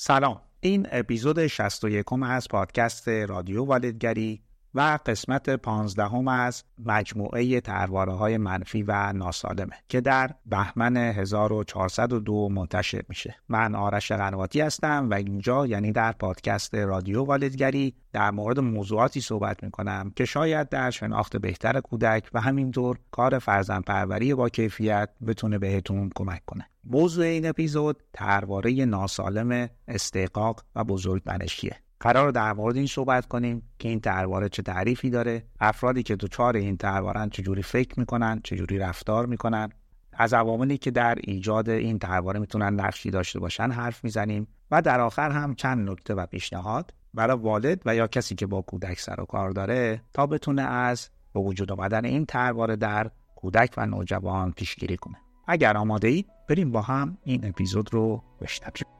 سلام. این اپیزود 61 از پادکست رادیو والدگری و قسمت 15 از مجموعه ترواره های منفی و ناسالمه که در بهمن 1402 منتشر میشه. من آرش قنواتی هستم و اینجا یعنی در پادکست رادیو والدگری در مورد موضوعاتی صحبت می‌کنم که شاید در شناخت بهتر کودک و همینطور کار فرزند پروری با کیفیت بتونه بهتون کمک کنه. موضوع این اپیزود ترواره ناسالم استحقاق و بزرگمنشیه قرار در مورد این صحبت کنیم که این ترواره چه تعریفی داره افرادی که دچار این تروارن چجوری فکر می‌کنن چجوری رفتار می‌کنن. از عواملی که در ایجاد این ترواره می‌تونن نقشی داشته باشن حرف می‌زنیم و در آخر هم چند نکته و پیشنهاد برای والد و یا کسی که با کودک سر و کار داره تا بتونه از به وجود آمدن این ترواره در کودک و نوجوان پیشگیری کنه. اگر آماده اید بریم با هم این اپیزود رو بشنویم.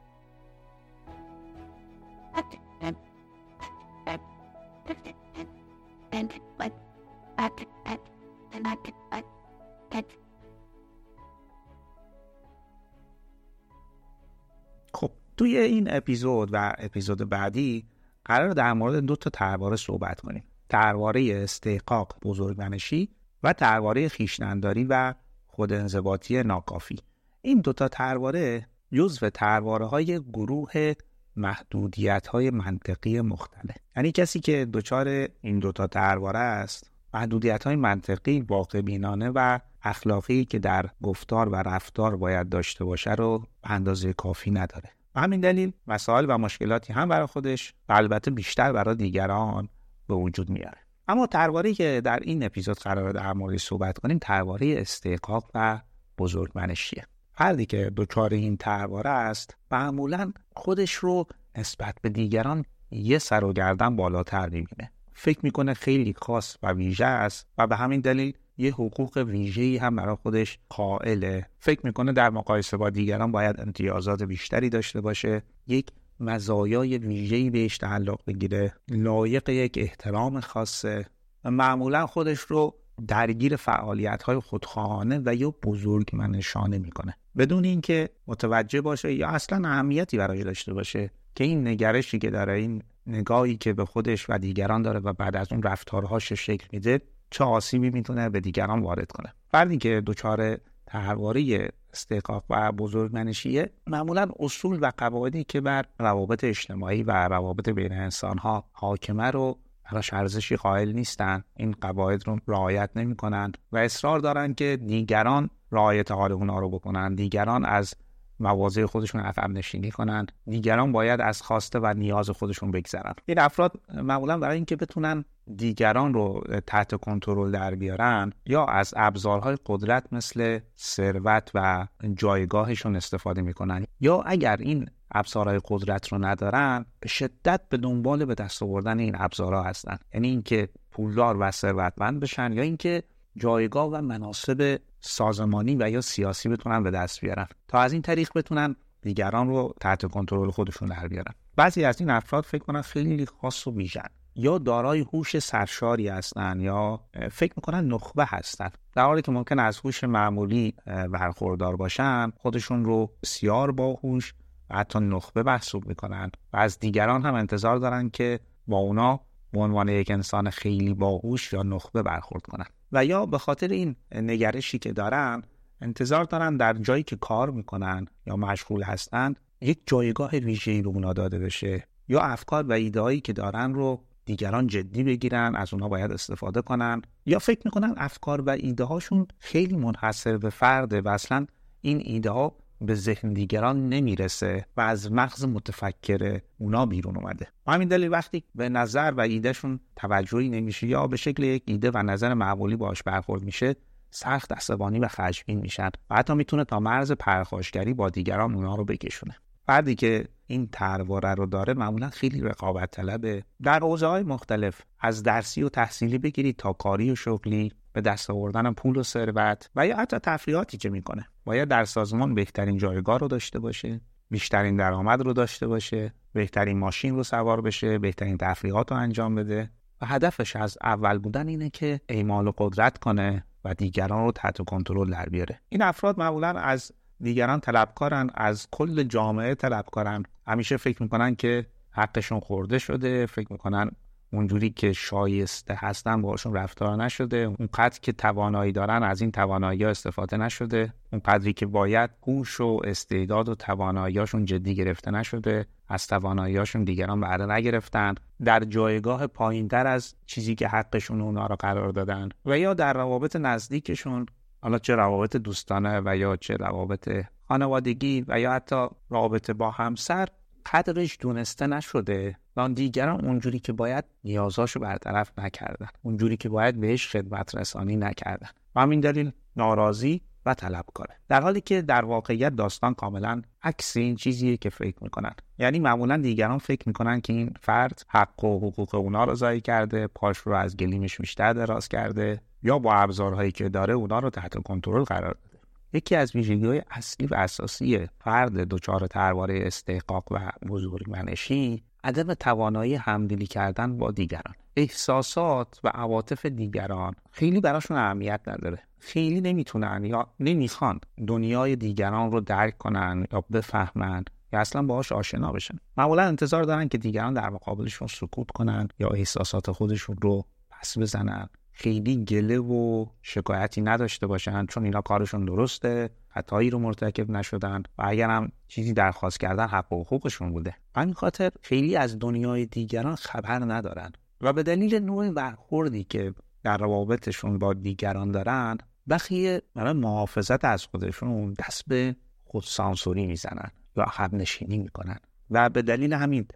خب توی این اپیزود و اپیزود بعدی قرار در مورد دو تا ترواره صحبت کنیم. ترواره استحقاق بزرگمنشی و ترواره خیشننداری و خود انضباطی ناکافی. این دوتا ترواره جزو ترواره های گروه محدودیت های منطقی مختلف. یعنی کسی که دچار این دوتا ترواره است محدودیت های منطقی واقع بینانه و اخلاقی که در گفتار و رفتار باید داشته باشه رو اندازه کافی نداره. و همین دلیل مسائل و مشکلاتی هم برای خودش و البته بیشتر برای دیگران به وجود میاره. اما ترواری که در این اپیزود قرار در مورد صحبت کنیم ترواره استحقاق و بزرگمنشیه. فردی که دچار این ترواره است معمولا خودش رو نسبت به دیگران یه سر و گردن بالاتر می‌بینه. فکر می‌کنه خیلی خاص و ویژه است و به همین دلیل یه حقوق ویژه‌ای هم برای خودش قائله. فکر می‌کنه در مقایسه با دیگران باید امتیازات بیشتری داشته باشه. یک مزایای ویژه‌ای بهش تعلق بگیره. لایق یک احترام خاصه. و معمولا خودش رو درگیر فعالیت های خودخواهانه و یا بزرگ منشانه می‌کنه. بدون اینکه متوجه باشه یا اصلا اهمیتی برای داشته باشه که این نگرشی که داره این نگاهی که به خودش و دیگران داره و بعد از اون رفتارهاش شکل میده چه آسیبی می‌تونه به دیگران وارد کنه. فردی که دچار تحواری استحقاق و بزرگمنشیه معمولا اصول و قواعدی که بر روابط اجتماعی و روابط بین انسان ها حاکمه رو براش ارزشی قائل نیستن. این قواعد رو رعایت نمی کنند و اصرار دارن که دیگران رعایت حال اونا رو بکنن. دیگران از مواضع خودشون عقب نشینی کنند دیگران باید از خواسته و نیاز خودشون بگذرن. این افراد معمولا برای اینکه بتونن دیگران رو تحت کنترل در بیارن یا از ابزارهای قدرت مثل ثروت و جایگاهشون استفاده می‌کنن. یا اگر این ابزارهای قدرت رو ندارن به شدت به دنبال به دست آوردن این ابزارها هستن. یعنی اینکه پولدار و ثروتمند بشن یا اینکه جایگاه و مناسب سازمانی و یا سیاسی بتونن به دست بیارن. تا از این طریق بتونن دیگران رو تحت کنترل خودشون در بیارن. بعضی از این افراد فکر کنن خیلی خاص و ویژن یا دارای هوش سرشاری هستن یا فکر می‌کنن نخبه هستن. در حالی که ممکن از هوش معمولی برخوردار باشن خودشون رو بسیار باهوش و حتی نخبه محسوب می‌کنن و از دیگران هم انتظار دارن که با اونا به عنوان یک انسان خیلی باهوش یا نخبه برخورد کنن. و یا به خاطر این نگرشی که دارن انتظار دارن در جایی که کار می‌کنن یا مشغول هستند یک جایگاه ویژه‌ای به اونا داده بشه یا افکار و ایدهایی که دارن رو دیگران جدی بگیرن از اونها باید استفاده کنن یا فکر می‌کنن افکار و ایده هاشون خیلی منحصر به فرده و اصلا این ایده ها به ذهن دیگران نمی‌رسه و از مغز متفکر اونا بیرون اومده. همین دلیل وقتی به نظر و ایدهشون توجهی نمیشه یا به شکل یک ایده و نظر معمولی باش برخورد میشه سخت عصبانی و خشمگین میشن و حتی می‌تونه تا مرز پرخاشگری با دیگران اونا رو بکشونه. فردی که این ترواره رو داره معمولا خیلی رقابت طلبه در حوزه مختلف از درسی و تحصیلی بگیرید تا کاری و شغلی به دست آوردن پول و ثروت و یا حتی تفریحاتی که می‌کنه. باید در سازمان بهترین جایگاه رو داشته باشه بیشترین درآمد رو داشته باشه بهترین ماشین رو سوار بشه بهترین تفریحات رو انجام بده. و هدفش از اول بودن اینه که اعمال و قدرت کنه و دیگران رو تحت کنترل در بیاره. این افراد معمولا از دیگران طلبکارن از کل جامعه طلبکارن. همیشه فکر می‌کنن که حقشون خورده شده فکر می‌کنن اونجوری که شایسته هستن باشون رفتار نشده. اون قدر که توانایی دارن از این توانایی استفاده نشده. اون قدری که باید هوش و استعداد و تواناییاشون جدی گرفته نشده. از تواناییاشون دیگران بهره نگرفتن. در جایگاه پایینتر از چیزی که حقشون اونا رو قرار دادن. و یا در روابط نزدیکشون حالا چه روابط دوستانه و یا چه روابط خانوادگی و یا حتی رابطه با همسر قدرش دونسته نشده. و دیگران اونجوری که باید نیازاشو برطرف نکردن. اونجوری که باید بهش خدمت رسانی نکردن. و همین دلیل ناراضی و طلب کنه در حالی که در واقعیت داستان کاملا عکس این چیزیه که فکر می‌کنن. یعنی معمولا دیگران فکر می‌کنن که این فرد حق و حقوق اونا رو ضایع کرده پاش رو از گلیمش بیشتر دراز کرده یا با ابزارهایی که داره اونا رو تحت کنترل قرار داده. یکی از ویژگی های اصلی و اساسی فرد دچار ترواره استحقاق و بزرگمنشی عدم توانایی همدلی کردن با دیگران. احساسات و عواطف دیگران خیلی براشون اهمیت نداره. خیلی نمی‌تونن یا نمی‌خوان دنیای دیگران رو درک کنن یا بفهمن یا اصلا باهاش آشنا بشن. معمولا انتظار دارن که دیگران در مقابلشون سکوت کنن یا احساسات خودشون رو پس بزنن. خیلی گله و شکایتی نداشته باشن چون اینا کارشون درسته خطایی رو مرتکب نشدن و اگر هم چیزی درخواست کردن حق و حقوقشون بوده. همین خاطر خیلی از دنیای دیگران خبر ندارن و به دلیل نوع برخوردی که در روابطشون با دیگران دارن بخیه برای محافظت از خودشون دست به خودسانسوری می‌زنن یا نشینی می‌کنن. و به دلیل همین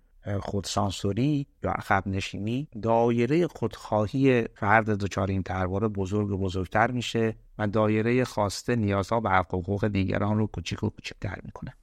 خودسانسوری یا عقب نشینی دایره خودخواهی فرد دچار این تروار بزرگ و بزرگتر میشه و دایره خواسته نیازها و حقوق دیگران رو کوچیک و کوچکتر می‌کنه.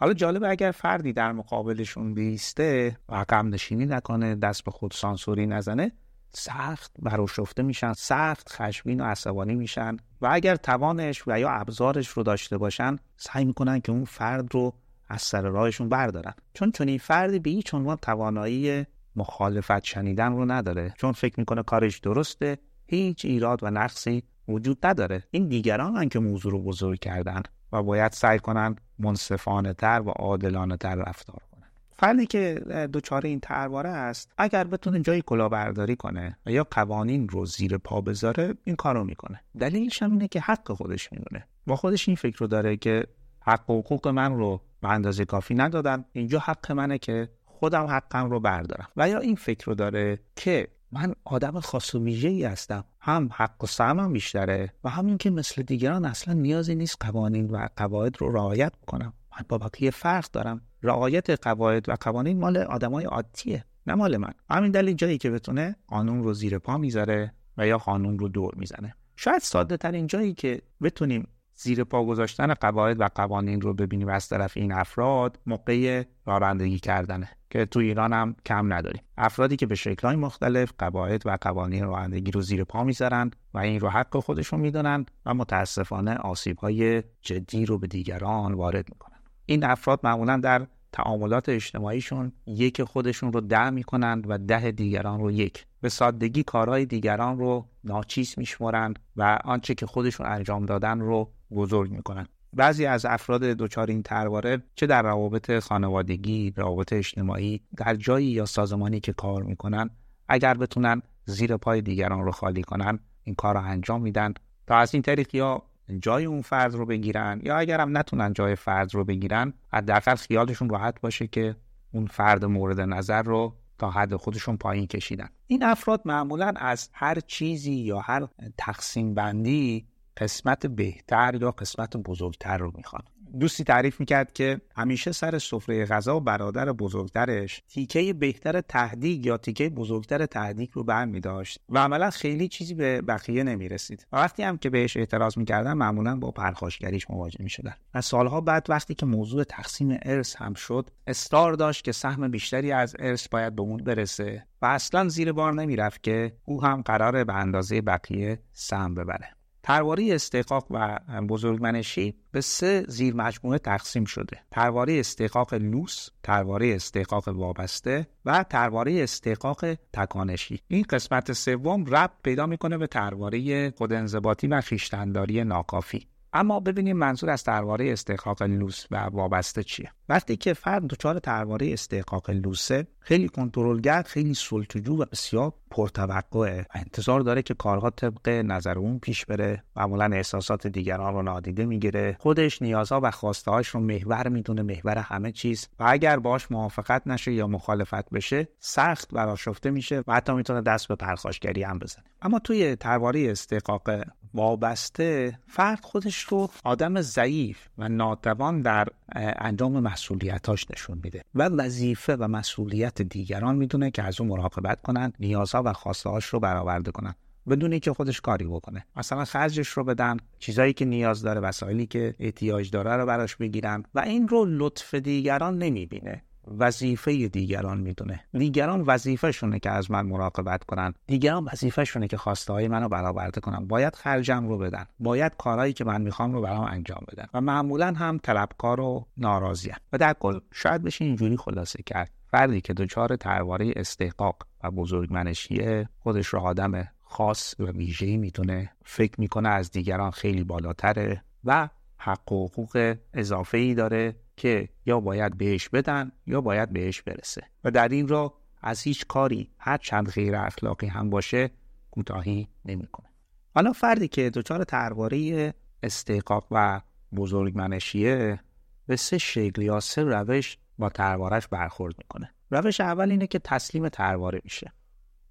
حالا جالبه اگر فردی در مقابلشون بیسته و عقب نشینی نکنه دست به خود سانسوری نزنه سخت براشفته میشن سخت خشمین و عصبانی میشن و اگر توانش و یا ابزارش رو داشته باشن سعی می‌کنن که اون فرد رو از سر راهشون بردارن. چون چون این فردی به هیچ عنوان توانایی مخالفت شنیدن رو نداره. چون فکر می‌کنه کارش درسته هیچ ایراد و نقصی وجود نداره. این دیگران هن که موضوع رو بزرگ کردن و باید سعی کنن منصفانه تر و عادلانه تر رفتار کنن. فردی که دچار این ترواره است اگر بتونه جای کلاهبرداری کنه و یا قوانین رو زیر پا بذاره این کارو می‌کنه. دلیلش هم اینه که حق خودش می‌دونه. با خودش این فکر رو داره که حق و حقوق من رو به اندازه کافی ندادن. اینجا حق منه که خودم حقم رو بردارم. و یا این فکر رو داره که من آدم خاص و ویژه ای هستم. هم حق و سهمم بیشتره و همین که مثل دیگران اصلا نیازی نیست قوانین و قواعد رو رعایت کنم من با بقیه فرق دارم. رعایت قواعد و قوانین مال آدمای عادیه نه مال من. همین دلیل جایی که بتونه قانون رو زیر پا می‌ذاره و یا قانون رو دور می‌زنه. شاید ساده ترین جایی که بتونیم زیر پا گذاشتن قواعد و قوانین رو ببینیم از طرف این افراد موقع رانندگی کردنه که تو ایران هم کم نداریم. افرادی که به شکلهای مختلف قواعد و قوانین رانندگی رو زیر پا می‌ذارن و این رو حق خودشون می‌دونن و متاسفانه آسیبهای جدی رو به دیگران وارد می‌کنن. این افراد معمولا در تعاملات اجتماعیشون یک خودشون رو ده می‌کنند و ده دیگران رو یک. به سادگی کارهای دیگران رو ناچیز میشمرند و آنچه که خودشون انجام دادن رو بزرگ می‌کنن. بعضی از افراد دچار این ترواره چه در روابط خانوادگی روابط اجتماعی در جایی یا سازمانی که کار می‌کنن اگر بتونن زیر پای دیگران رو خالی کنن این کار رو انجام میدن تا از این طریق یا جای اون فرد رو بگیرن یا اگر هم نتونن جای فرد رو بگیرن حداقل خیالشون راحت باشه که اون فرد مورد نظر رو تا حد خودشون پایین کشیدن. این افراد معمولا از هر چیزی یا هر تقسیم بندی قسمت بهتر یا قسمت بزرگتر رو می‌خوان. دوستی تعریف می‌کرد که همیشه سر سفره غذا و برادر بزرگترش تیکه بهتر تهدیگ یا تیکه بزرگتر تهدیگ رو بر میداشت و عملا خیلی چیزی به بقیه نمی‌رسید. و وقتی هم که بهش اعتراض می‌کردن معمولا با پرخاشگریش مواجه می‌شدن. از سالها بعد وقتی که موضوع تقسیم ارث هم شد اصرار داشت که سهم بیشتری از ارث باید به اون برسه و اصلا زیر بار نمی‌رفت که او هم قراره به اندازه بقیه سهم ببره. پرواره استحقاق و بزرگمنشی به سه زیر مجموعه تقسیم شده. پرواره استحقاق لوس پرواره استحقاق وابسته و پرواره استحقاق تکانشی. این قسمت سوم ربط پیدا می‌کنه به پرواره خودانضباطی و خویشتنداری ناکافی. اما ببینیم منظور از ترواره استحقاق لوس و وابسته چیه. وقتی که فرد دچار ترواره استحقاق لوسه خیلی کنترلگر خیلی سلطجو و بسیار پرتوقعه و انتظار داره که کارها طبق نظر اون پیش بره. معمولا احساسات دیگران رو نادیده می‌گیره. خودش نیازها و خواستهاش رو محور می‌دونه محور همه چیز. و اگر باش موافقت نشه یا مخالفت بشه سخت براشفته میشه و حتی می‌تونه دست به پرخاشگری هم بزنه. اما توی ترواره استحقاق وابسته فرد خودش رو آدم ضعیف و ناتوان در انجام مسئولیتاش نشون میده. و وظیفه و مسئولیت دیگران می‌دونه که از اون مراقبت کنن نیازها و خواستهاش رو برآورده کنن. بدون اینکه خودش کاری بکنه. مثلا خرجش رو بدن چیزایی که نیاز داره وسایلی که احتیاج داره رو براش بگیرن. و این رو لطف دیگران نمی‌بینه. وظیفه دیگران می‌دونه. دیگران وظیفهشونه که از من مراقبت کنن. دیگران وظیفهشونه که خواسته های منو برآورده کنن. باید خرجم رو بدن. باید کارهایی که من می‌خوام رو برام انجام بدن. و معمولا هم طلبکار و ناراضیان و در کل شاید بشه اینجوری خلاصه کرد. فردی که دچار ترواره استحقاق و بزرگمنشیه خودش رو آدم خاص و ویژه‌ای می‌تونه فکر می‌کنه از دیگران خیلی بالاتره و حق و حقوق اضافه ای داره. که یا باید بهش بدن یا باید بهش برسه. و در این را از هیچ کاری هر چند غیر اخلاقی هم باشه کوتاهی نمی‌کنه. حالا فردی که دچار ترواره استحقاق و بزرگمنشیه به سه شکل یا سه روش با تروارش برخورد می‌کنه. روش اول اینه که تسلیم ترواره میشه.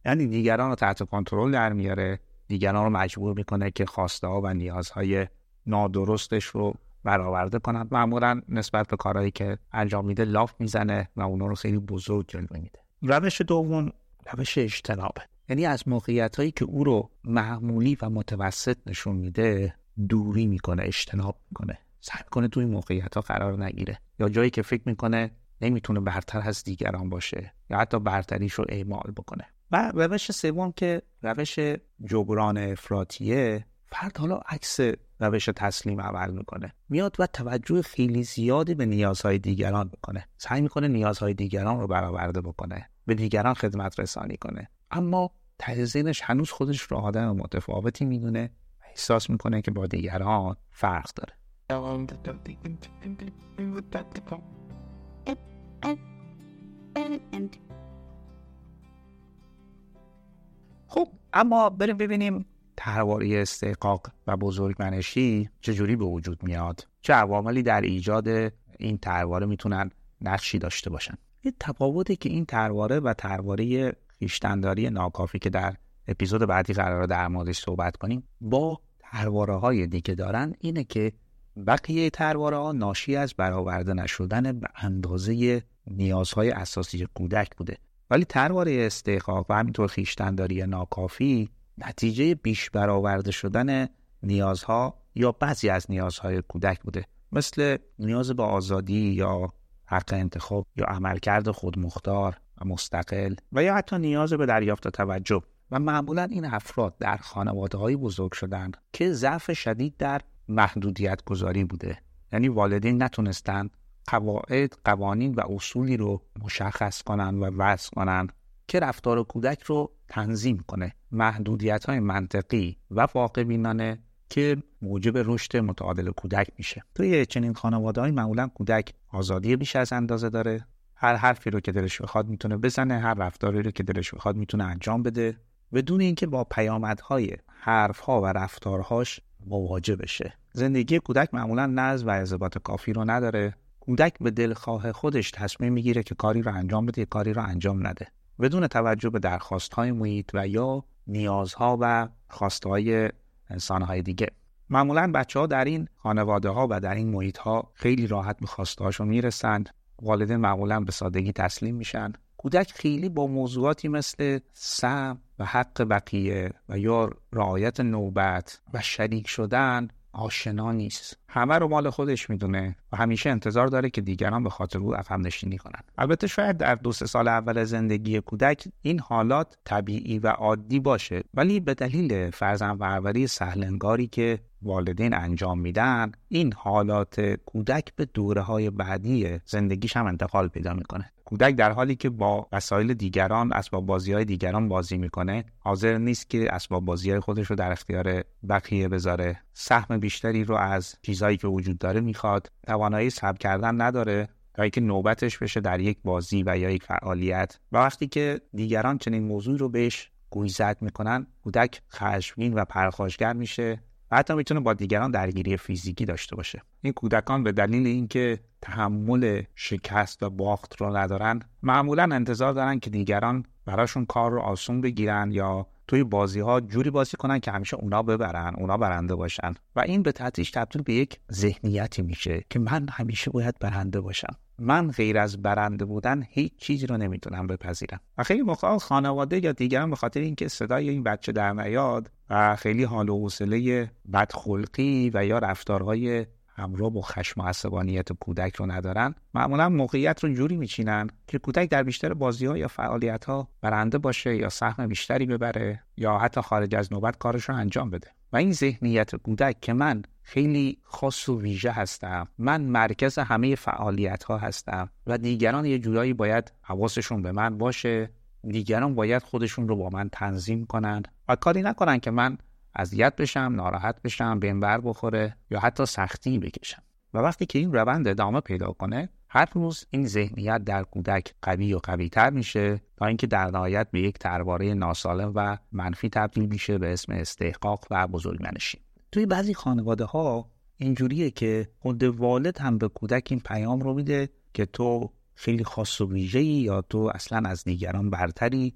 یعنی دیگران رو تحت کنترل در میاره دیگران رو مجبور می‌کنه که خواسته ها و نیازهای نادرستش رو برآورده کنند. معمولا نسبت به کارهایی که انجام میده لاف می‌زنه و اونا رو خیلی بزرگ جلوه میده. روش دوم روش اجتنابه یعنی از موقعیت هایی که او رو معمولی و متوسط نشون میده دوری می‌کنه اجتناب می‌کنه. سعی کنه توی موقعیت ها قرار نگیره. یا جایی که فکر می‌کنه نمی‌تونه برتر از دیگران باشه یا حتی برتریش رو اعمال بکنه. و روش سوم که روش جبران افراتیه فرد حالا عکس روش تسلیم عمل می‌کنه. میاد و توجه خیلی زیادی به نیازهای دیگران می‌کنه. سعی می‌کنه نیازهای دیگران رو برآورده بکنه. به دیگران خدمت رسانی کنه. اما ته هنوز خودش رو آدم متفاوتی می‌دونه و احساس می‌کنه که با دیگران فرق داره. خب اما بریم ببینیم ترواری استحقاق و بزرگمنشی چجوری به وجود میاد؟ چه عواملی در ایجاد این ترواره می‌تونن نقشی داشته باشن؟ یه تفاوتی که این ترواره و ترواره خیشتنداری ناکافی که در اپیزود بعدی قرار در موردش صحبت کنیم با ترواره های دیگه دارن اینه که بقیه ترواره ها ناشی از برآورده نشدن به اندازه نیازهای اساسی کودک بوده. ولی ترواره استحقاق و همینطور خیشتنداری ناکافی نتیجه بیش برآورده شدن نیازها یا بعضی از نیازهای کودک بوده. مثل نیاز به آزادی یا حق انتخاب یا عملکرد خودمختار و مستقل و یا حتی نیاز به دریافت توجه. و معمولا این افراد در خانواده های بزرگ شدن که ضعف شدید در محدودیت گذاری بوده. یعنی والدین نتونستند قواعد قوانین و اصولی رو مشخص کنند و وضع کنند که رفتار کودک رو تنظیم کنه. محدودیت های منطقی و واقع بینانه که موجب رشد متعادل کودک میشه. توی چنین خانواده های معمولا کودک آزادی بیش از اندازه داره. هر حرفی رو که دلش بخواد می‌تونه بزنه هر رفتاری رو که دلش بخواد می‌تونه انجام بده. بدون اینکه با پیامدهای حرفها و رفتارهاش مواجه بشه. زندگی کودک معمولا نظم و ارتباط کافی رو نداره. کودک به دلخواه خودش تصمیم می‌گیره که کاری رو انجام بده کاری رو انجام نده. بدون توجه به درخواست های محیط و یا نیازها و خواستهای انسان های دیگه. معمولا بچه ها در این خانواده ها و در این محیط ها خیلی راحت به خواستهاشون می‌رسند. والدین معمولا به سادگی تسلیم میشن. کودک خیلی با موضوعاتی مثل سم و حق بقیه و یا رعایت نوبت و شریک شدن آشنا نیست. همه رو مال خودش می‌دونه و همیشه انتظار داره که دیگران به خاطر او عقب نشینی کنن. البته شاید در دو سه سال اول زندگی کودک این حالات طبیعی و عادی باشه ولی به دلیل فرزند پروری سهلنگاری که والدین انجام میدن این حالات کودک به دوره های بعدی زندگیش هم انتقال پیدا می‌کنه. کودک در حالی که با وسایل دیگران اسباب بازی های دیگران بازی می‌کنه حاضر نیست که اسباب بازی های خودش رو در اختیار بقیه بذاره. سهم بیشتری رو از چیزهایی که وجود داره می‌خواد. توانایی صبر کردن نداره. تا اینکه نوبتش بشه در یک بازی و یا یک فعالیت. و وقتی که دیگران چنین موضوع رو بهش گویزد می‌کنن کودک خشمگین و پرخاشگر میشه. و حتی می‌تونه با دیگران درگیری فیزیکی داشته باشه. این کودکان به دلیل اینکه تحمل شکست و باخت رو ندارن معمولا انتظار دارن که دیگران براشون کار رو آسون بگیرن یا توی بازی ها جوری بازی کنن که همیشه اونا ببرن اونا برنده باشن. و این به تدریج تبدیل به یک ذهنیتی میشه که من همیشه باید برنده باشم. من غیر از برنده بودن هیچ چیزی رو نمی‌تونم بپذیرم. و خیلی موقع خانواده یا دیگران به خاطر اینکه صدای این بچه در نیاد و خیلی حال و حوصله بدخلقی و یا رفتارهای همراه با خشم و عصبانیت کودک رو ندارن. معمولا موقعیت رو جوری میچینن که کودک در بیشتر بازی ها یا فعالیت ها برنده باشه یا سهم بیشتری ببره یا حتی خارج از نوبت کارش رو انجام بده. و این ذهنیت کودک که من خیلی خاص و ویژه هستم من مرکز همه فعالیت ها هستم و دیگران یه جورایی باید حواسشون به من باشه دیگران باید خودشون رو با من تنظیم کنن و کاری نکنن که من اذیت بشم ناراحت بشم بر بخوره یا حتی سختی بکشم. و وقتی که این روند ادامه پیدا کنه هر روز این ذهنیت در کودک قوی و قوی تر میشه تا اینکه در نهایت به یک ترواره ناسالم و منفی تبدیل میشه به اسم استحقاق و بزرگمنشی. توی بعضی خانواده ها اینجوریه که خود والد هم به کودک این پیام رو میده که تو خیلی خاص و ویژه‌ای یا تو اصلا از دیگران برتری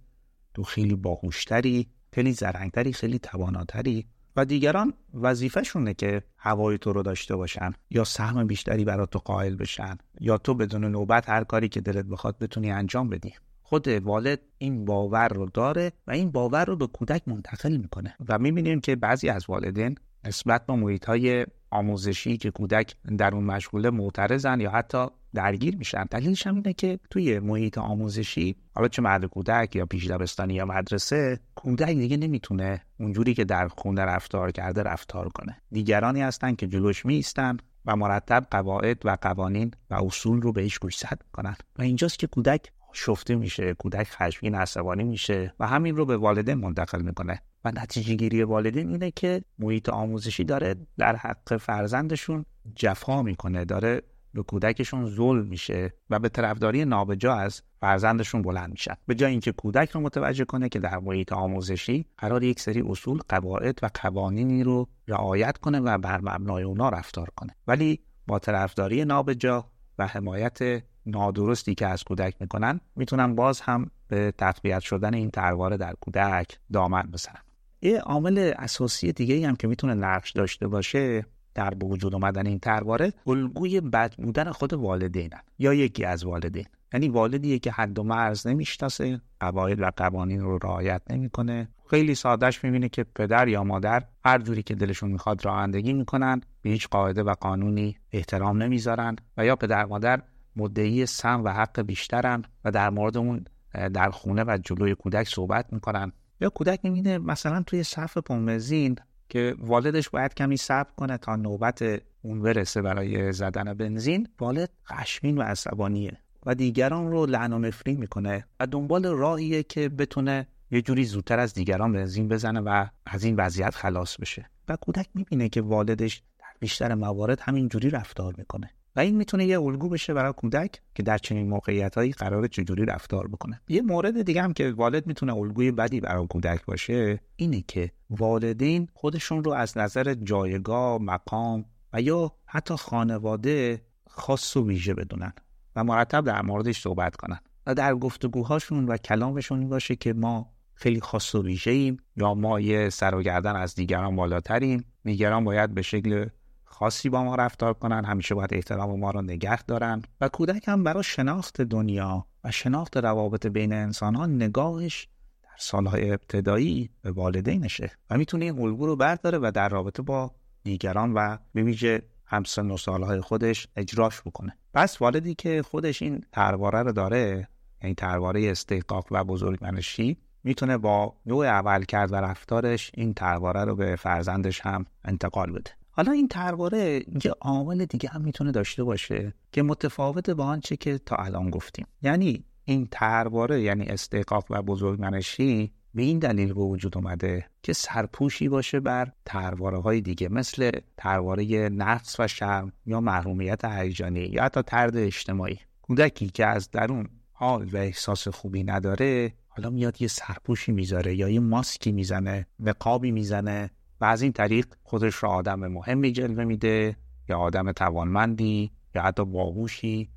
تو خیلی باهوشتری خیلی زرنگتری خیلی تواناتری و دیگران وظیفهشونه که هوای تو رو داشته باشن یا سهم بیشتری برای تو قائل بشن یا تو بدون نوبت هر کاری که دلت بخواد بتونی انجام بدی. خود والد این باور رو داره و این باور رو به کودک منتقل می‌کنه. و می‌بینیم که بعضی از والدین نسبت به محیط های آموزشی که کودک در اون مشغوله معترضن یا حتی درگیر میشن. دلیلش هم اینه که توی محیط آموزشی حالا چه مرد کودک یا پیش دبستانی یا مدرسه کودک دیگه نمی‌تونه اونجوری که در خونه رفتار کرده رفتار کنه. دیگرانی هستن که جلوش میستن و مرتب قواعد و قوانین و اصول رو بهش گوشزد کنن و اینجاست که کودک شفته میشه کودک خشمگین عصبانی میشه و همین رو به والدین منتقل می‌کنه. و نتیجه گیری والدین اینه که محیط آموزشی داره در حق فرزندشون جفا می‌کنه داره به کودکشون ظلم میشه و به طرفداری نابجا از فرزندشون بلند میشن. به جای اینکه کودک رو متوجه کنه که در محیط آموزشی قرار یک سری اصول قواعد و قوانینی رو رعایت کنه و بر مبنای اونا رفتار کنه. ولی با طرفداری نابجا و حمایت نادرستی که از کودک می‌کنن می‌تونن باز هم به تقویت شدن این ترواره در کودک دامن بزنن. یه عامل اساسی دیگه هم که می‌تونه نقش داشته باشه در به وجود آمدن این ترواره الگوی بد بودن خود والدینن یا یکی از والدین. یعنی والدیه که حد و مرز نمی‌شناسه قواعد و قوانین رو رعایت نمی‌کنه. خیلی سادهش می‌بینه که پدر یا مادر هر جوری که دلشون می‌خواد رانندگی می‌کنن به هیچ قاعده و قانونی احترام نمی‌ذارن و یا پدر مادر مدعی سم و حق بیشترن و در مورد اون در خونه و جلوی کودک صحبت می‌کنن. یا کودک می‌بینه مثلا توی صف پمبنزین که والدش باید کمی صبر کنه تا نوبت اون برسه برای زدن بنزین. والد خشمین و عصبانیه و دیگران رو لعن و نفرین می‌کنه و دنبال راهیه که بتونه یه جوری زودتر از دیگران بنزین بزنه و از این وضعیت خلاص بشه. و کودک می‌بینه که والدش در بیشتر موارد همین جوری رفتار می‌کنه. و این می‌تونه یه الگو بشه برای کودک که در چنین موقعیت هایی قرار چجوری رفتار بکنه. یه مورد دیگه هم که والد می‌تونه الگوی بدی برای کودک باشه اینه که والدین خودشون رو از نظر جایگاه مقام و یا حتی خانواده خاص و ویژه بدونن و مرتب در موردش صحبت کنن و در گفتگوهاشون و کلامشون باشه که ما خیلی خاص و ویژه ایم یا ما یه سر و گردن از دیگران بالاتریم. دیگران باید به شکل خاصی با ما رفتار کنن همیشه باید احترام ما رو نگه دارن و کودک هم برای شناخت دنیا و شناخت روابط بین انسان ها نگاهش در سالهای ابتدایی به والدینشه و می‌تونه این الگو رو برداره و در رابطه با دیگران و به ویژه همسن و سالهای خودش اجراش بکنه. پس والدی که خودش این ترواره رو داره یعنی ترواره استحقاق و بزرگمنشی می‌تونه با نوع عمل کرد و رفتارش این ترواره رو به فرزندش هم انتقال بده. حالا این ترواره یه عامل دیگه هم می‌تونه داشته باشه که متفاوت با آنچه که تا الان گفتیم. یعنی این ترواره یعنی استحقاق و بزرگمنشی به این دلیل به وجود اومده که سرپوشی باشه بر ترواره های دیگه مثل ترواره نفس و شرم یا محرومیت هیجانی یا حتی ترد اجتماعی. کودکی که از درون حال و احساس خوبی نداره حالا میاد یه سرپوشی می‌ذاره یا یه ماسکی می‌زنه نقابی می‌زنه و از این طریق خودش را آدم مهمی جلوه میده یا آدم توانمندی یا حتی باهوشی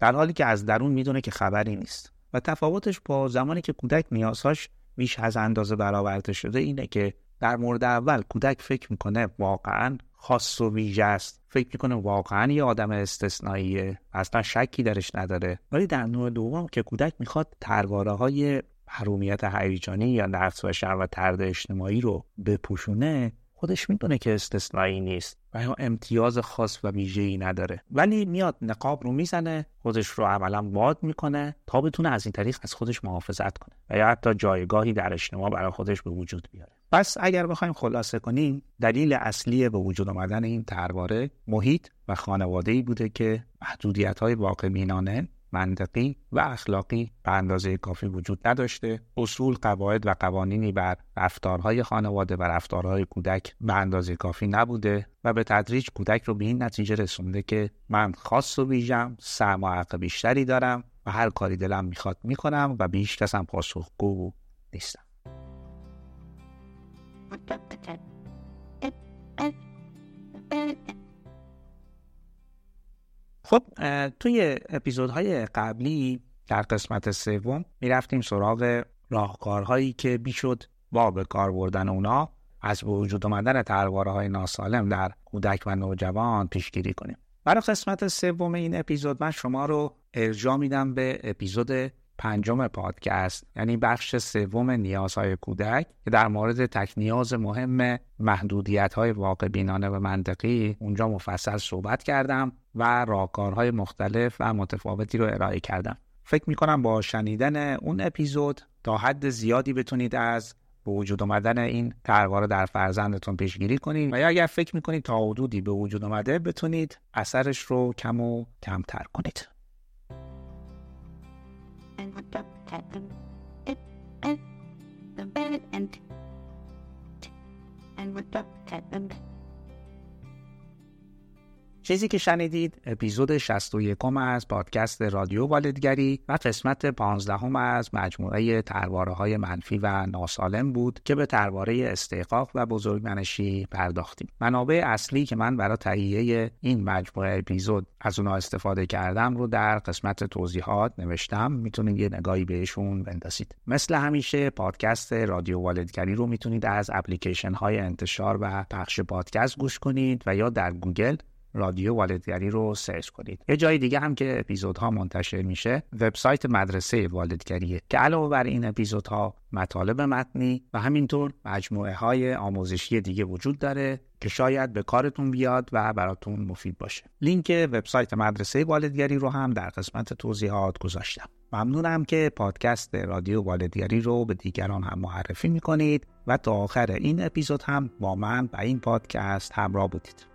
در حالی که از درون می‌دونه که خبری نیست. و تفاوتش با زمانی که کودک نیازهاش بیش از اندازه برآورده شده اینه که در مورد اول کودک فکر می‌کنه واقعا خاص و ویژه است. فکر می‌کنه واقعا یه آدم استثنائیه. اصلا شکی درش نداره. ولی در نوع دوم که کودک می‌خواد ترواره های حرومیت هیجانی یا نقص و شر و ترد اجتماعی رو بپوشونه خودش می‌دونه که استثنایی نیست و یا امتیاز خاص و ویژه‌ای نداره. ولی میاد نقاب رو می‌زنه خودش رو عملا واد می‌کنه تا بتونه از این طریق از خودش محافظت کنه و یا حتی جایگاهی در اجتماع برای خودش به وجود بیاره. پس اگر بخوایم خلاصه کنیم دلیل اصلی به وجود آمدن این ترواره محیط و خانواده بوده که محدودیت های واقع بینانه منطقی و اخلاقی به اندازه کافی وجود نداشته. اصول قواعد و قوانینی بر رفتارهای خانواده و رفتارهای کودک به اندازه کافی نبوده و به تدریج کودک رو به این نتیجه رسونده که من خاص و ویژم سم و حق بیشتری دارم و هر کاری دلم می‌خواد می‌کنم و به هیچ کسم پاسخگو نیستم. خب توی اپیزودهای قبلی در قسمت سوم می‌رفتیم سراغ راهکارهایی که بیشد با به کار بردن اونا از وجود آمدن ترواره های ناسالم در کودک و نوجوان پیشگیری کنیم. برای قسمت سوم این اپیزود من شما رو ارجا میدم به اپیزود پنجم پادکست یعنی بخش سوم نیازهای کودک که در مورد تک نیاز مهم محدودیت های واقع بینانه و منطقی اونجا مفصل صحبت کردم. و راهکارهای مختلف و متفاوتی رو ارائه کردم. فکر می‌کنم با شنیدن اون اپیزود تا حد زیادی بتونید از به وجود آمدن این ترواره در فرزندتون پیشگیری کنید و یا اگر فکر می‌کنید تا حدودی به وجود آمده بتونید اثرش رو کم و کمتر کنید. چیزی که شنیدید اپیزود 61 از پادکست رادیو والدگری و قسمت 15 از مجموعه ترواره های منفی و ناسالم بود که به ترواره استحقاق و بزرگمنشی پرداختیم. منابع اصلی که من برای تهیه این مجموعه اپیزود از اونها استفاده کردم رو در قسمت توضیحات نوشتم می‌تونید یه نگاهی بهشون بندازید. مثل همیشه پادکست رادیو والدگری رو می‌تونید از اپلیکیشن های انتشار و پخش پادکست گوش کنید و یا در گوگل رادیو والدگری رو سرچ کنید. یه جای دیگه هم که اپیزودها منتشر میشه وبسایت مدرسه والدگریه که علاوه بر این اپیزودها مطالب متنی و همینطور مجموعه های آموزشی دیگه وجود داره که شاید به کارتون بیاد و براتون مفید باشه. لینک وبسایت مدرسه والدگری رو هم در قسمت توضیحات گذاشتم. ممنونم که پادکست رادیو والدگری رو به دیگران هم معرفی می‌کنید و تا آخر این اپیزود هم با من و این پادکست همراه بودید.